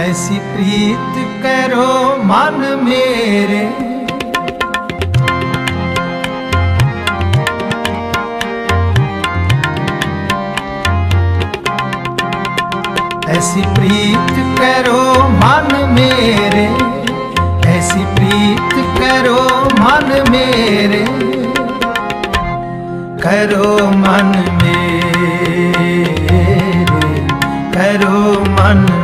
ਐਸੀ ਪ੍ਰੀਤ ਕਰੋ ਮਨ ਮੇਰੇ ਐਸੀ ਪ੍ਰੀਤ ਕਰੋ ਮਨ ਮੇਰੇ ਐਸੀ ਪ੍ਰੀਤ ਕਰੋ ਮਨ ਮੇਰੇ ਕਰੋ ਮਨ ਮੇਰੇ ਕਰੋ ਮਨ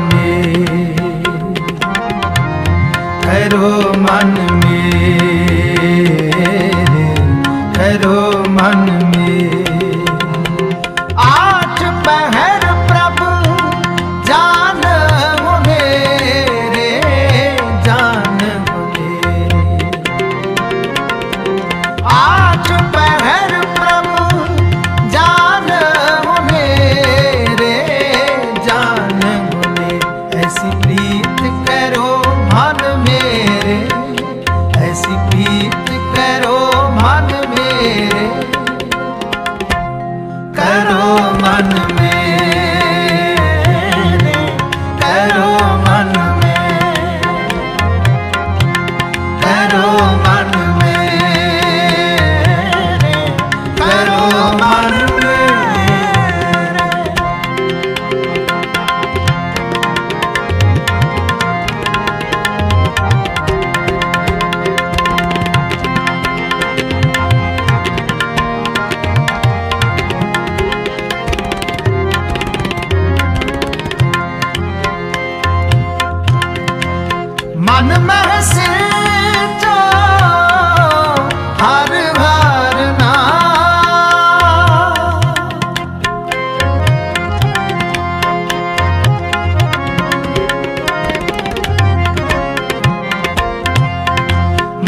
ठहरो मन में ठहरो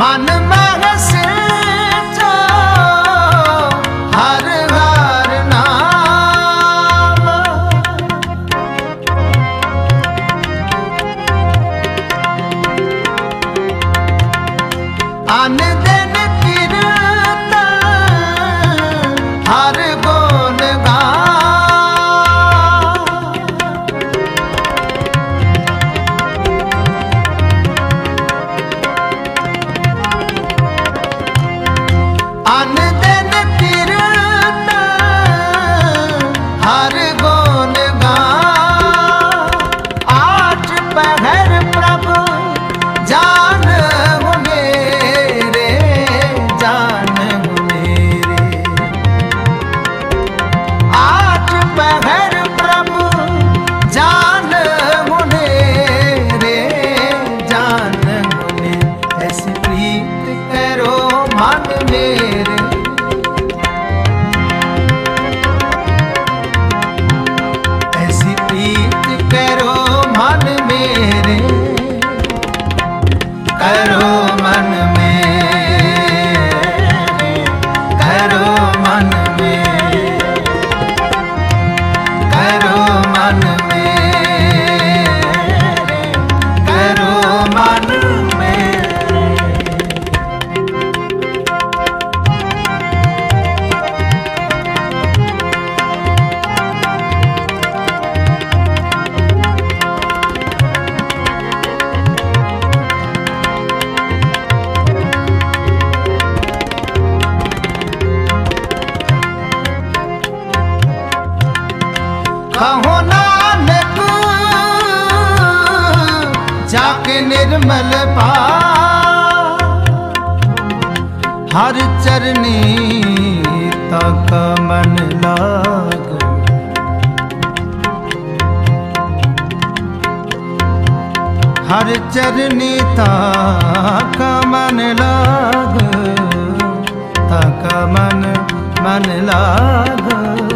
मन महस चरनी ताका मन लाग ताका मन मन लाग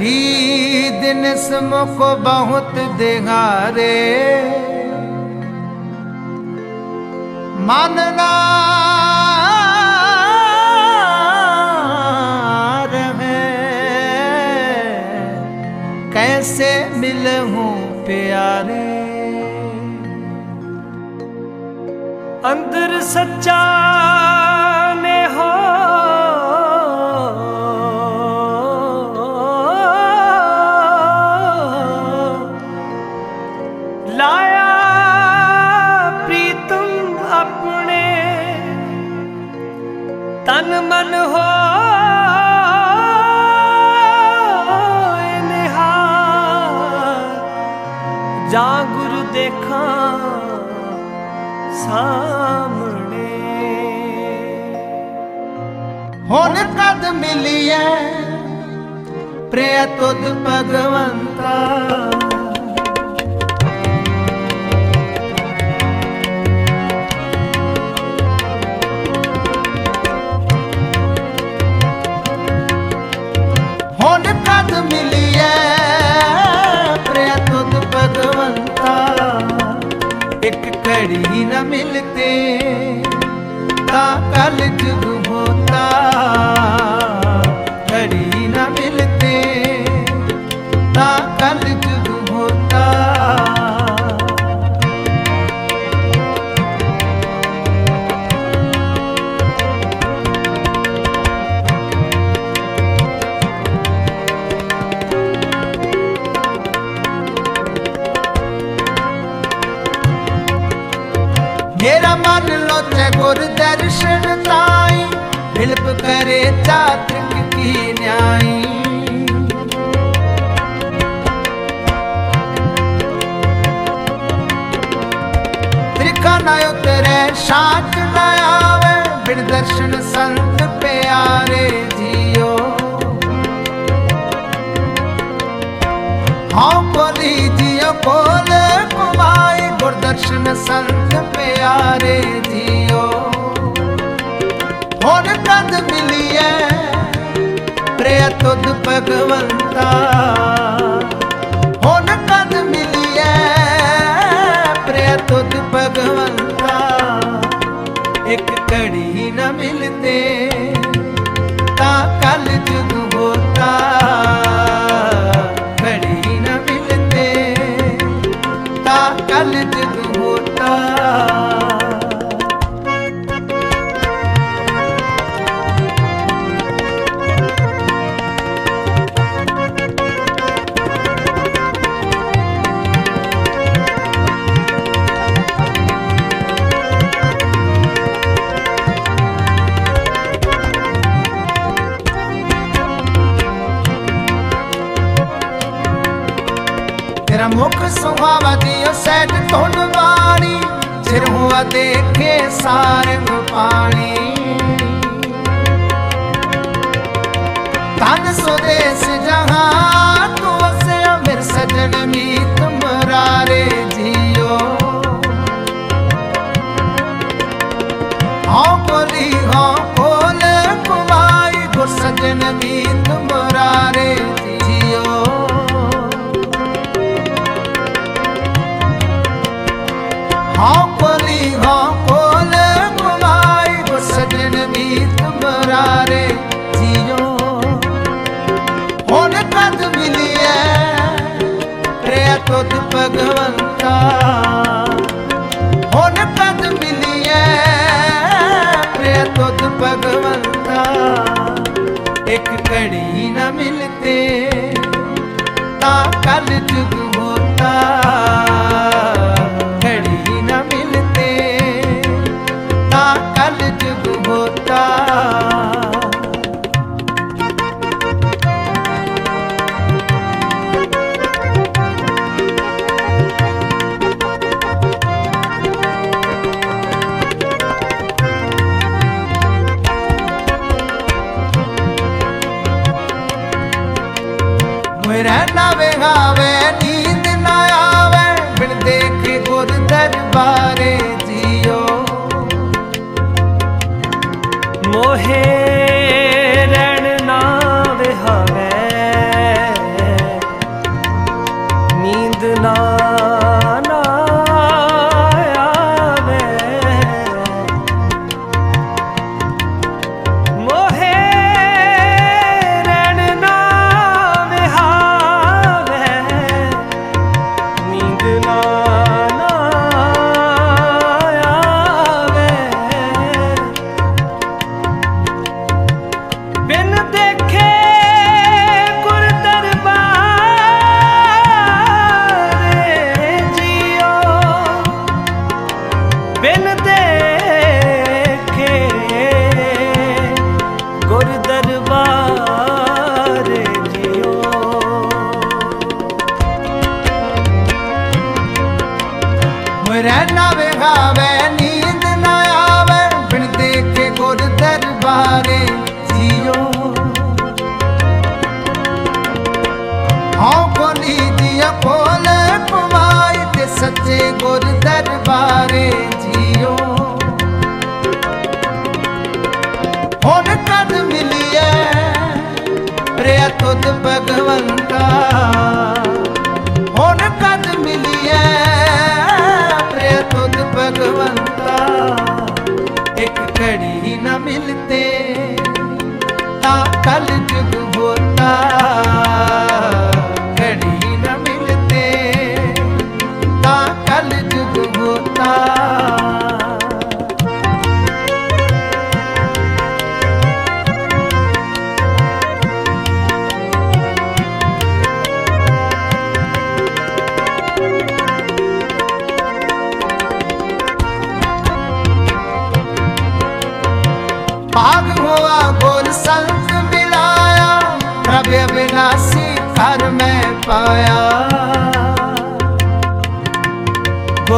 एक घड़ी दिन को बहुत देहारे ਜਾਂ ਗੁਰੂ ਦੇਖਾਂ ਸਾਹਮਣੇ। ਹੁਣ ਕਦ ਮਿਲੀਐ? ਪ੍ਰਿਆ ਤੁਧ ਭਗਵੰਤਾ। ਇੱਕ ਘੜੀ ਨ ਮਿਲਤੇ ਤਾ ਕਲ ਬਿਲਪ ਕਰੇ ਚਾਤ੍ਰਿਕ ਕੀ ਨਿਆਈ? ਤ੍ਰਿਖਾ ਨਾ ਉਤਰੈ ਸ਼ਾਂਤ ਨਾ ਆਵੇ, ਬਿਨ ਦਰਸ਼ਨ ਸੰਤ ਪਿਆਰੇ ਜੀਓ। ਹਾਂ ਕੋਲੀ ਜੀਓ ਕੋਲ ਕੁਮਾਈ, ਗੁਰਦਰਸ਼ਨ ਸੰਤ ਪਿਆਰੇ ਜੀਓ। ਹੁਣ ਕਦ ਮਿਲੀਐ। ਪ੍ਰਿਆ ਤੁਧ ਭਗਵੰਤਾ। ਹੁਣ ਕਦ ਮਿਲੀਐ। ਪ੍ਰਿਆ ਤੁਧ ਭਗਵੰਤਾ। ਇੱਕ ਘੜੀ ਨ ਮਿਲਤੇ, ਤਾ ਕਲ ਜੁਗ ਹੋਤਾ।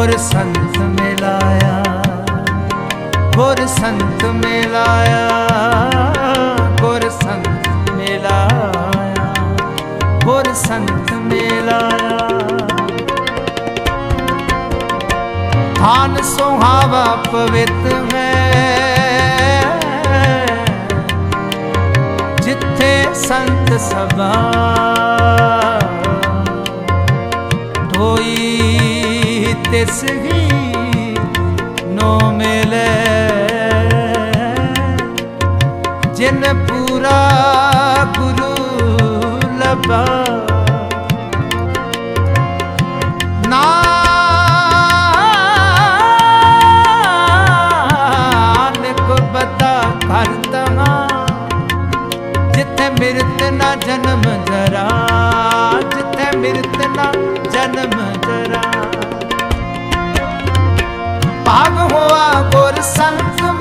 ਹੋਰ ਸੰਤ ਮਿਲਾਇਆ, ਹੋਰ ਸੰਤ ਮਿਲਾਇਆ, ਹੋਰ ਸੰਤ ਮਿਲਾਇਆ, ਹੋਰ ਸੰਤ ਮਿਲਾਇਆ। ਥਾਨ ਸੁਹਾਵਾ ਪਵਿੱਤ ਹੈ ਜਿੱਥੇ ਸੰਤ ਸਭਾ त्यसगी नो मिले जिन पूरा गुरु लबा sun.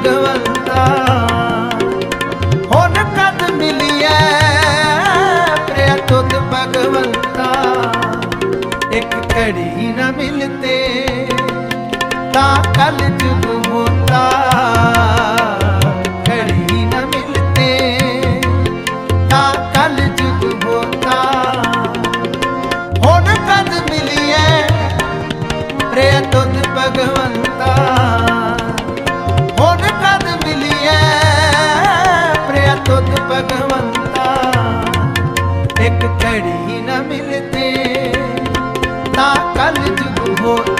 ਭਗਵੰਤਾ। ਹੁਣ ਕਦ ਮਿਲਿਆ ਪ੍ਰਿਆ ਤੁਧ ਭਗਵੰਤਾ? ਇੱਕ ਘੜੀ ਨਾ ਮਿਲਤੇ ਭਗਵੰਤਾ ਇੱਕ ਘੜੀ ਨ ਮਿਲਤੇ ਨਾ ਕਲ ਜੁਗ ਹੋਏ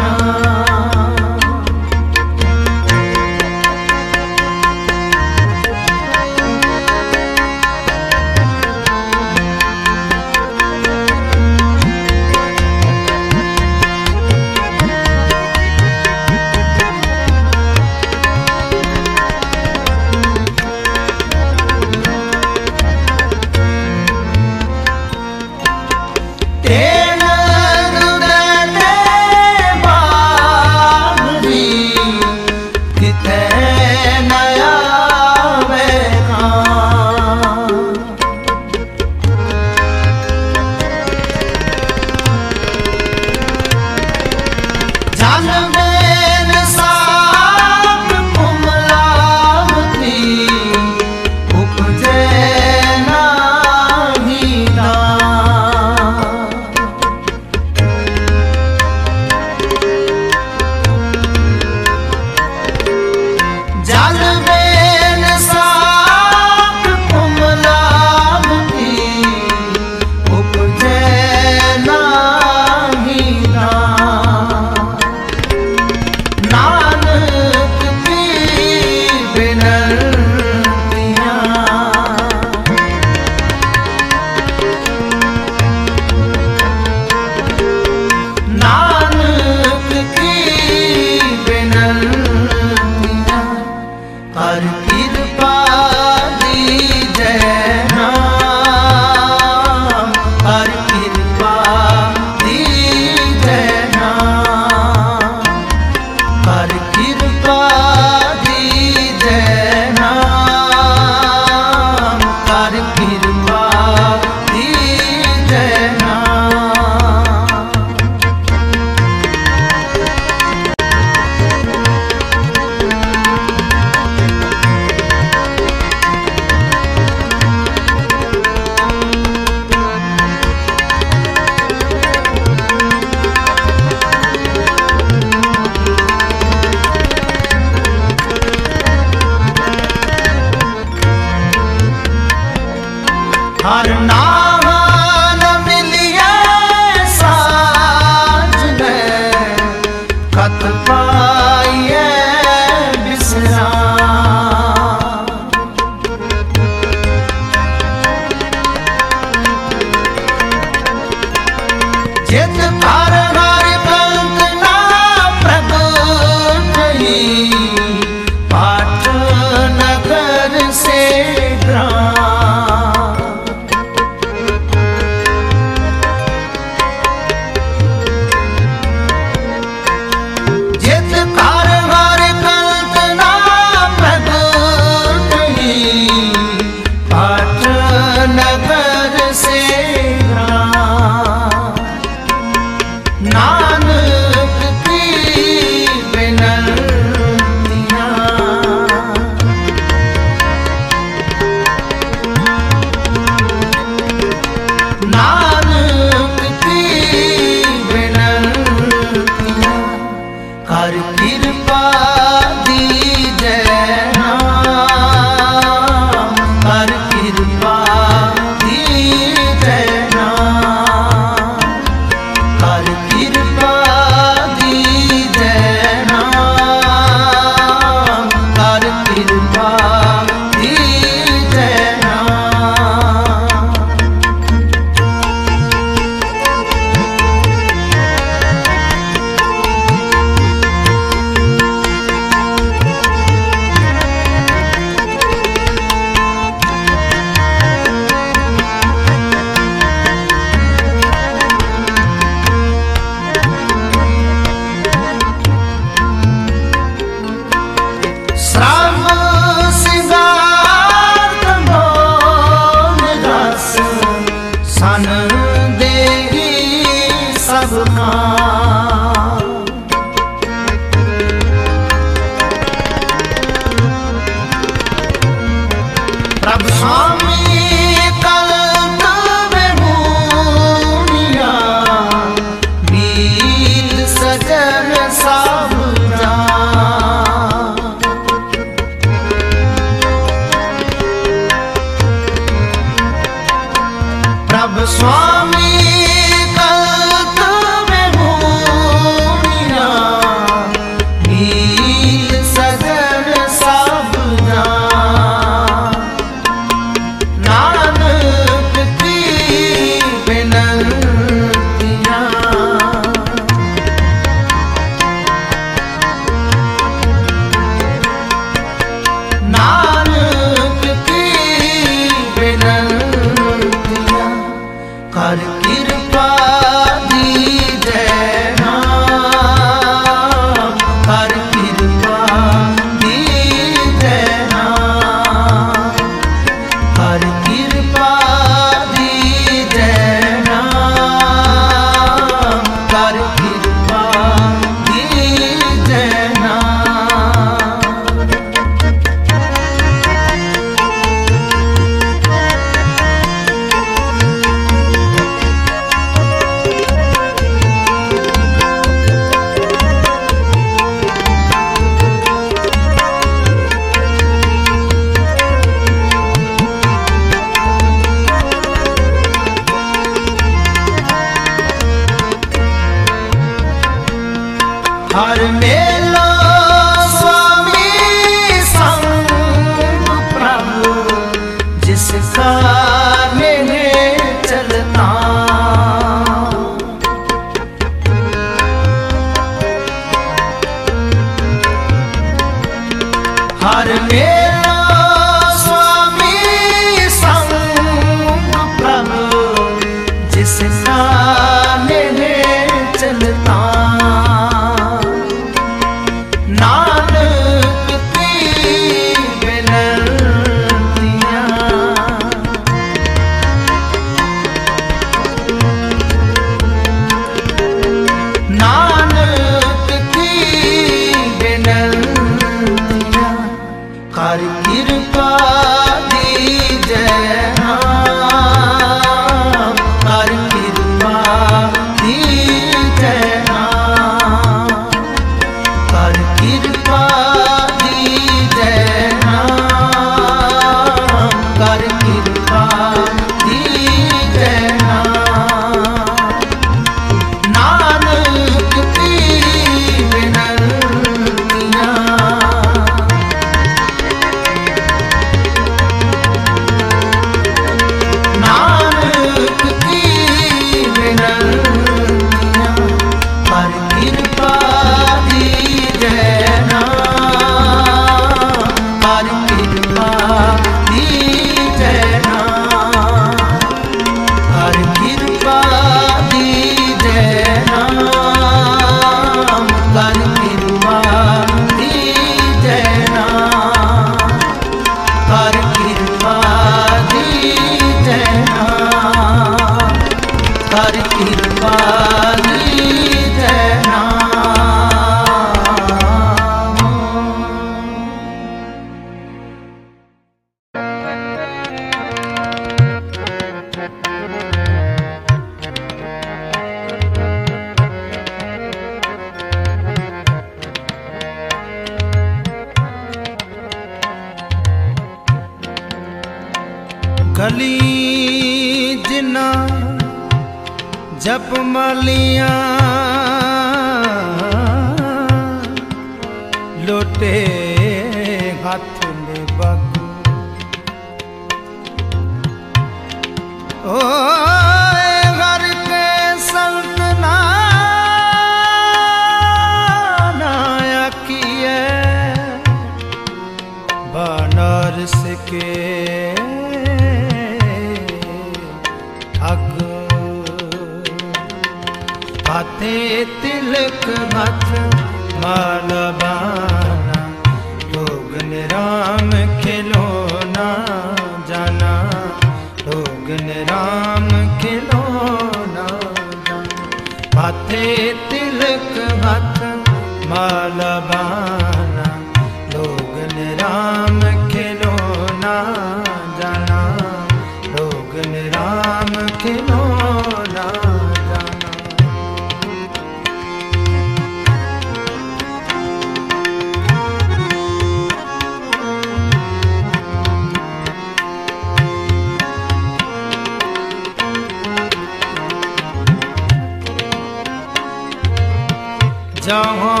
जहाँ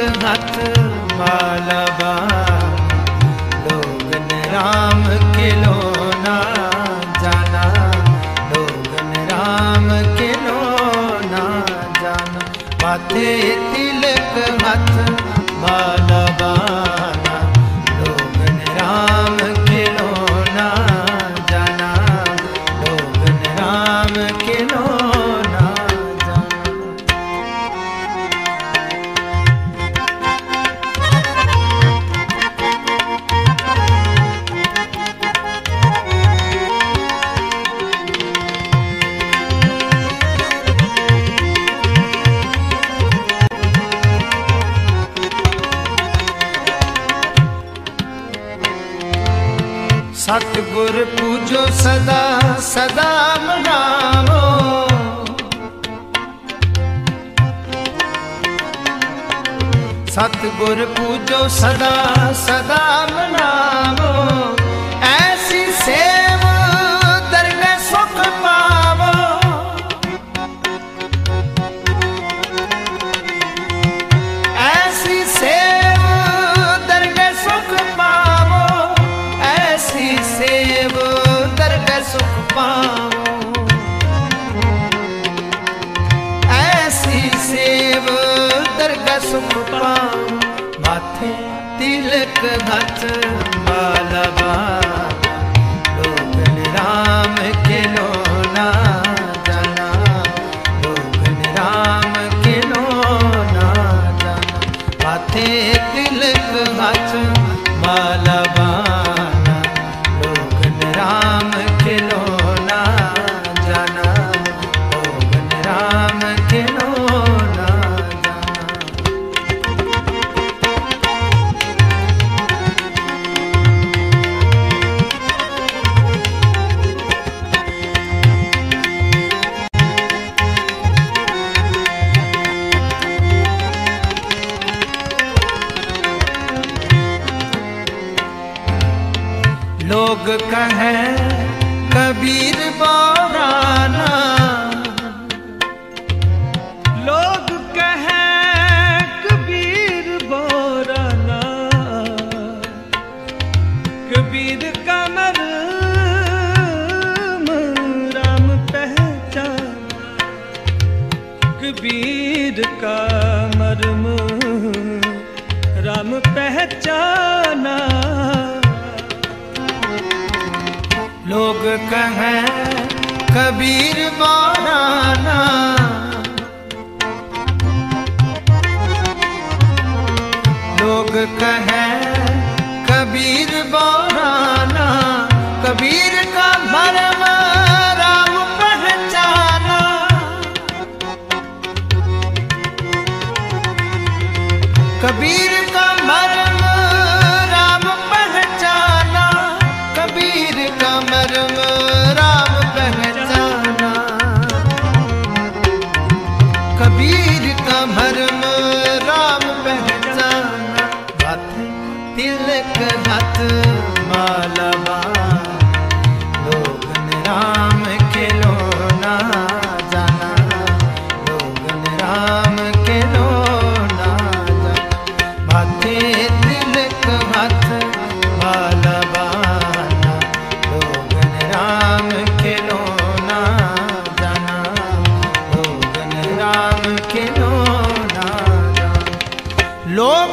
ਹੱਥ ਮਾਲਾ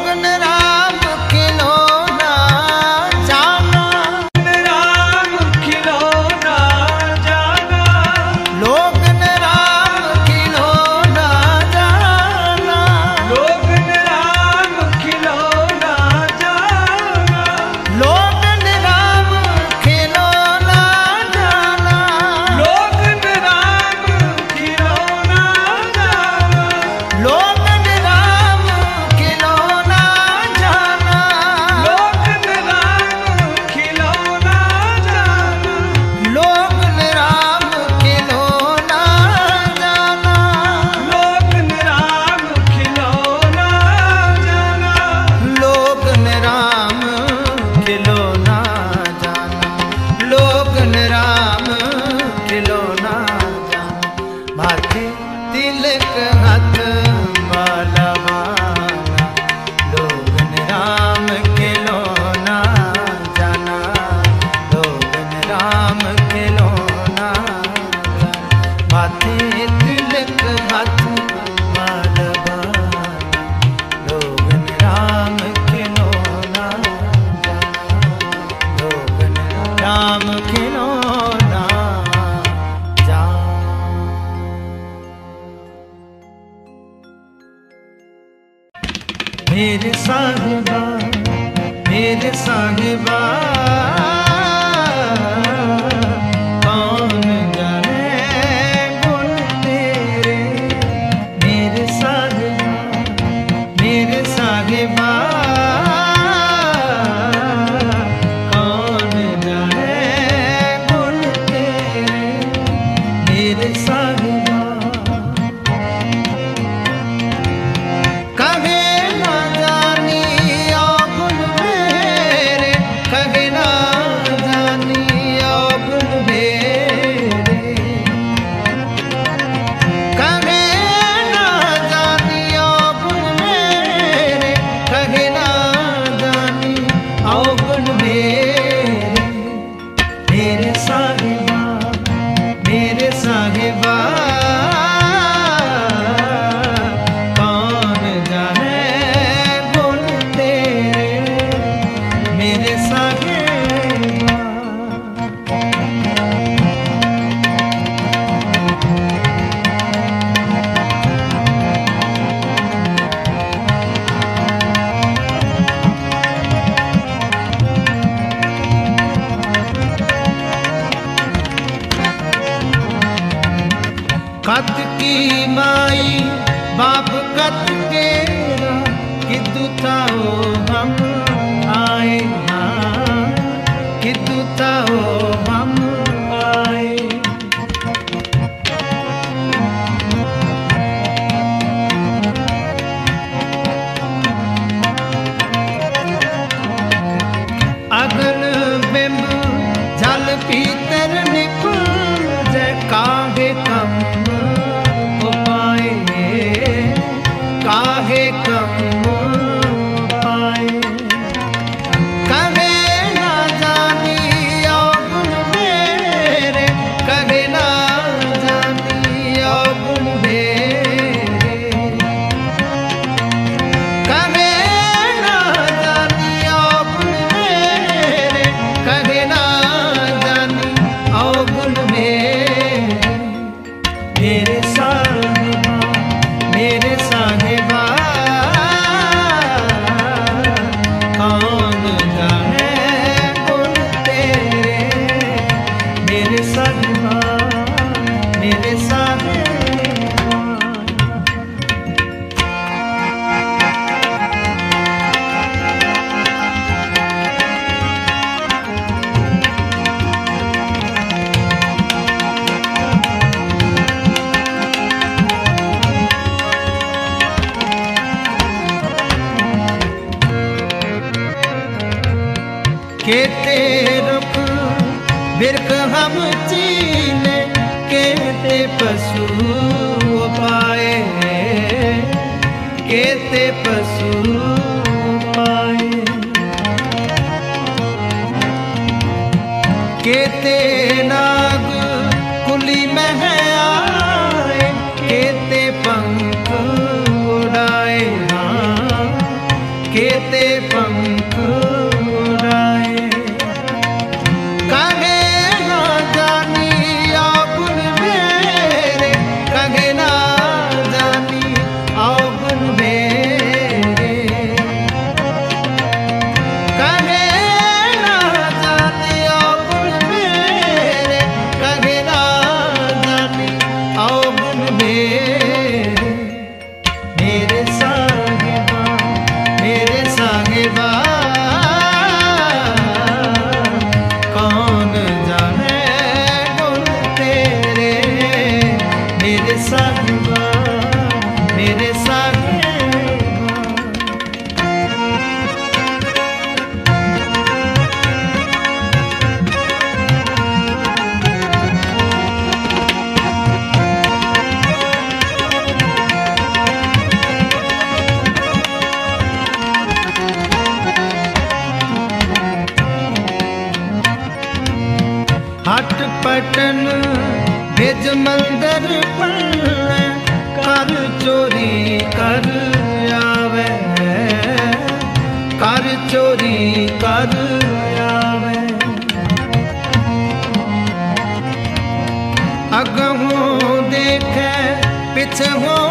Yoganara. ਪਿਛਹੋਂ ਦੇਖੈ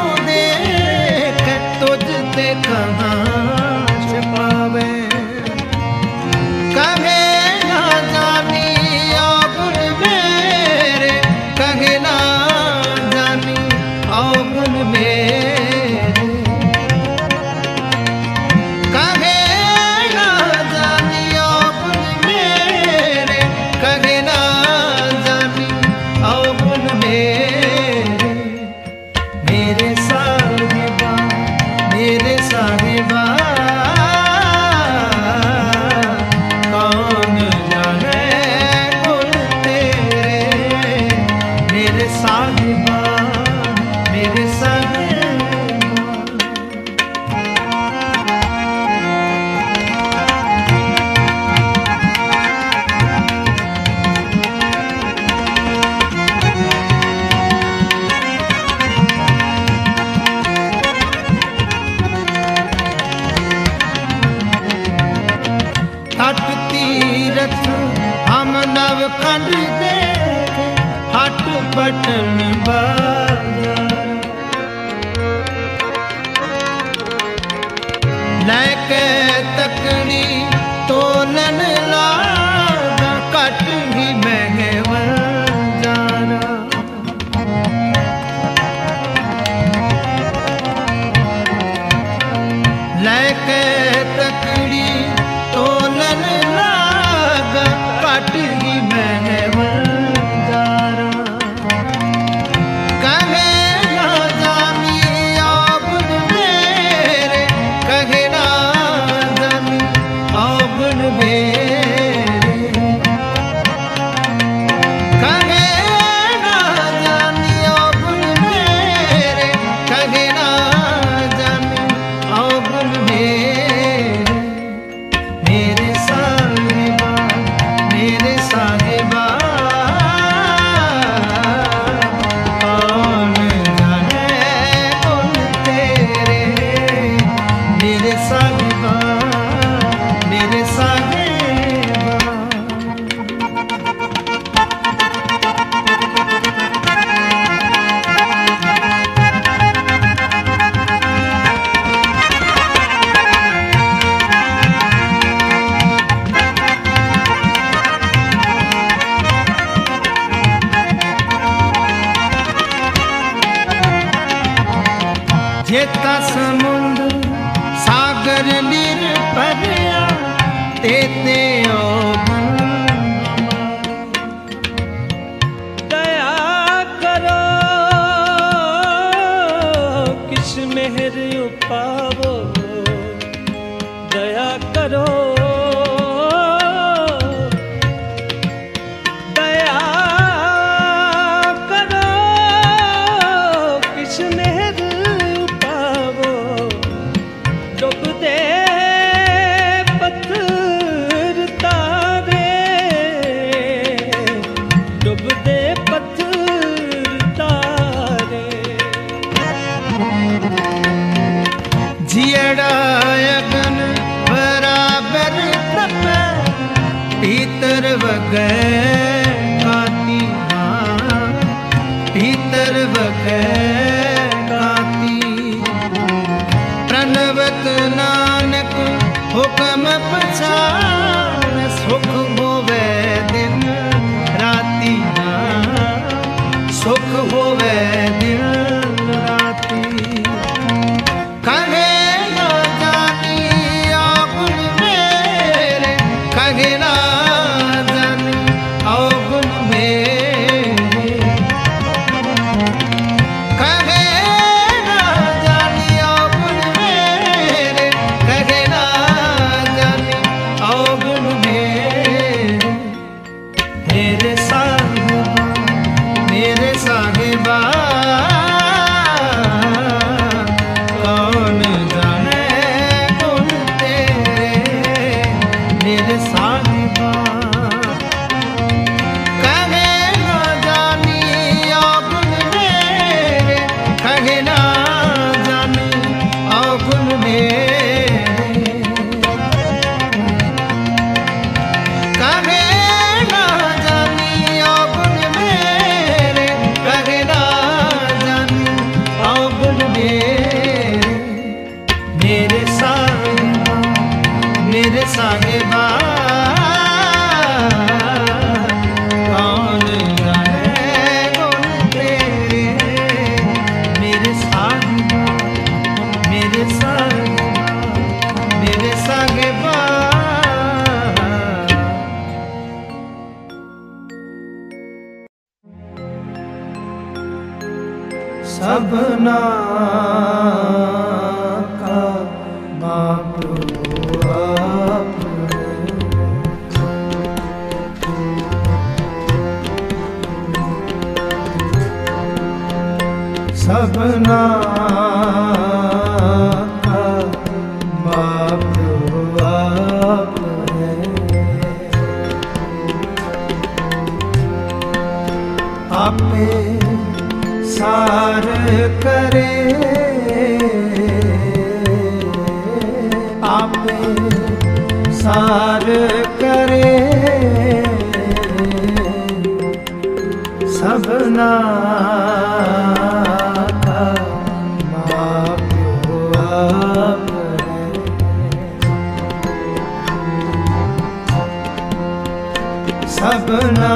ਸਭਨਾ ਕਾ ਮਾਪਿਓ ਆਪ ਹੈ। ਸਭਨਾ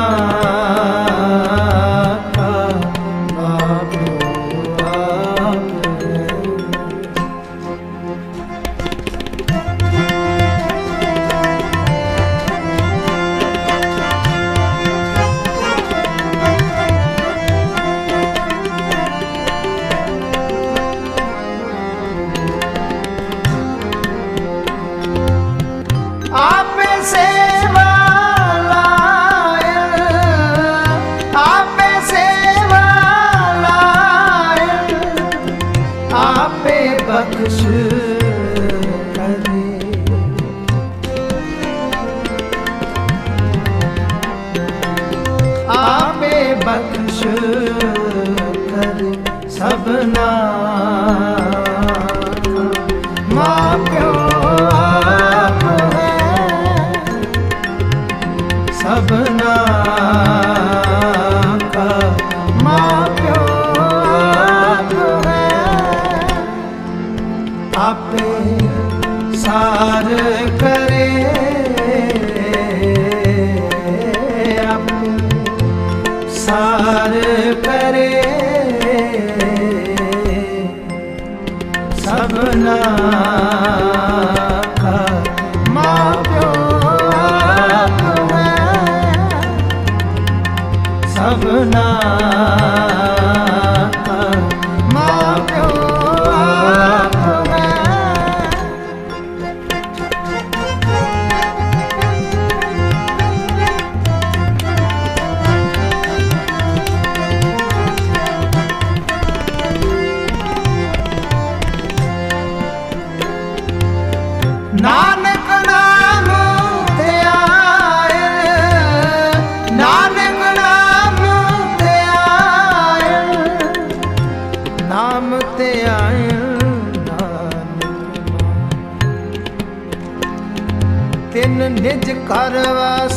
ਨਿਜ ਕਰ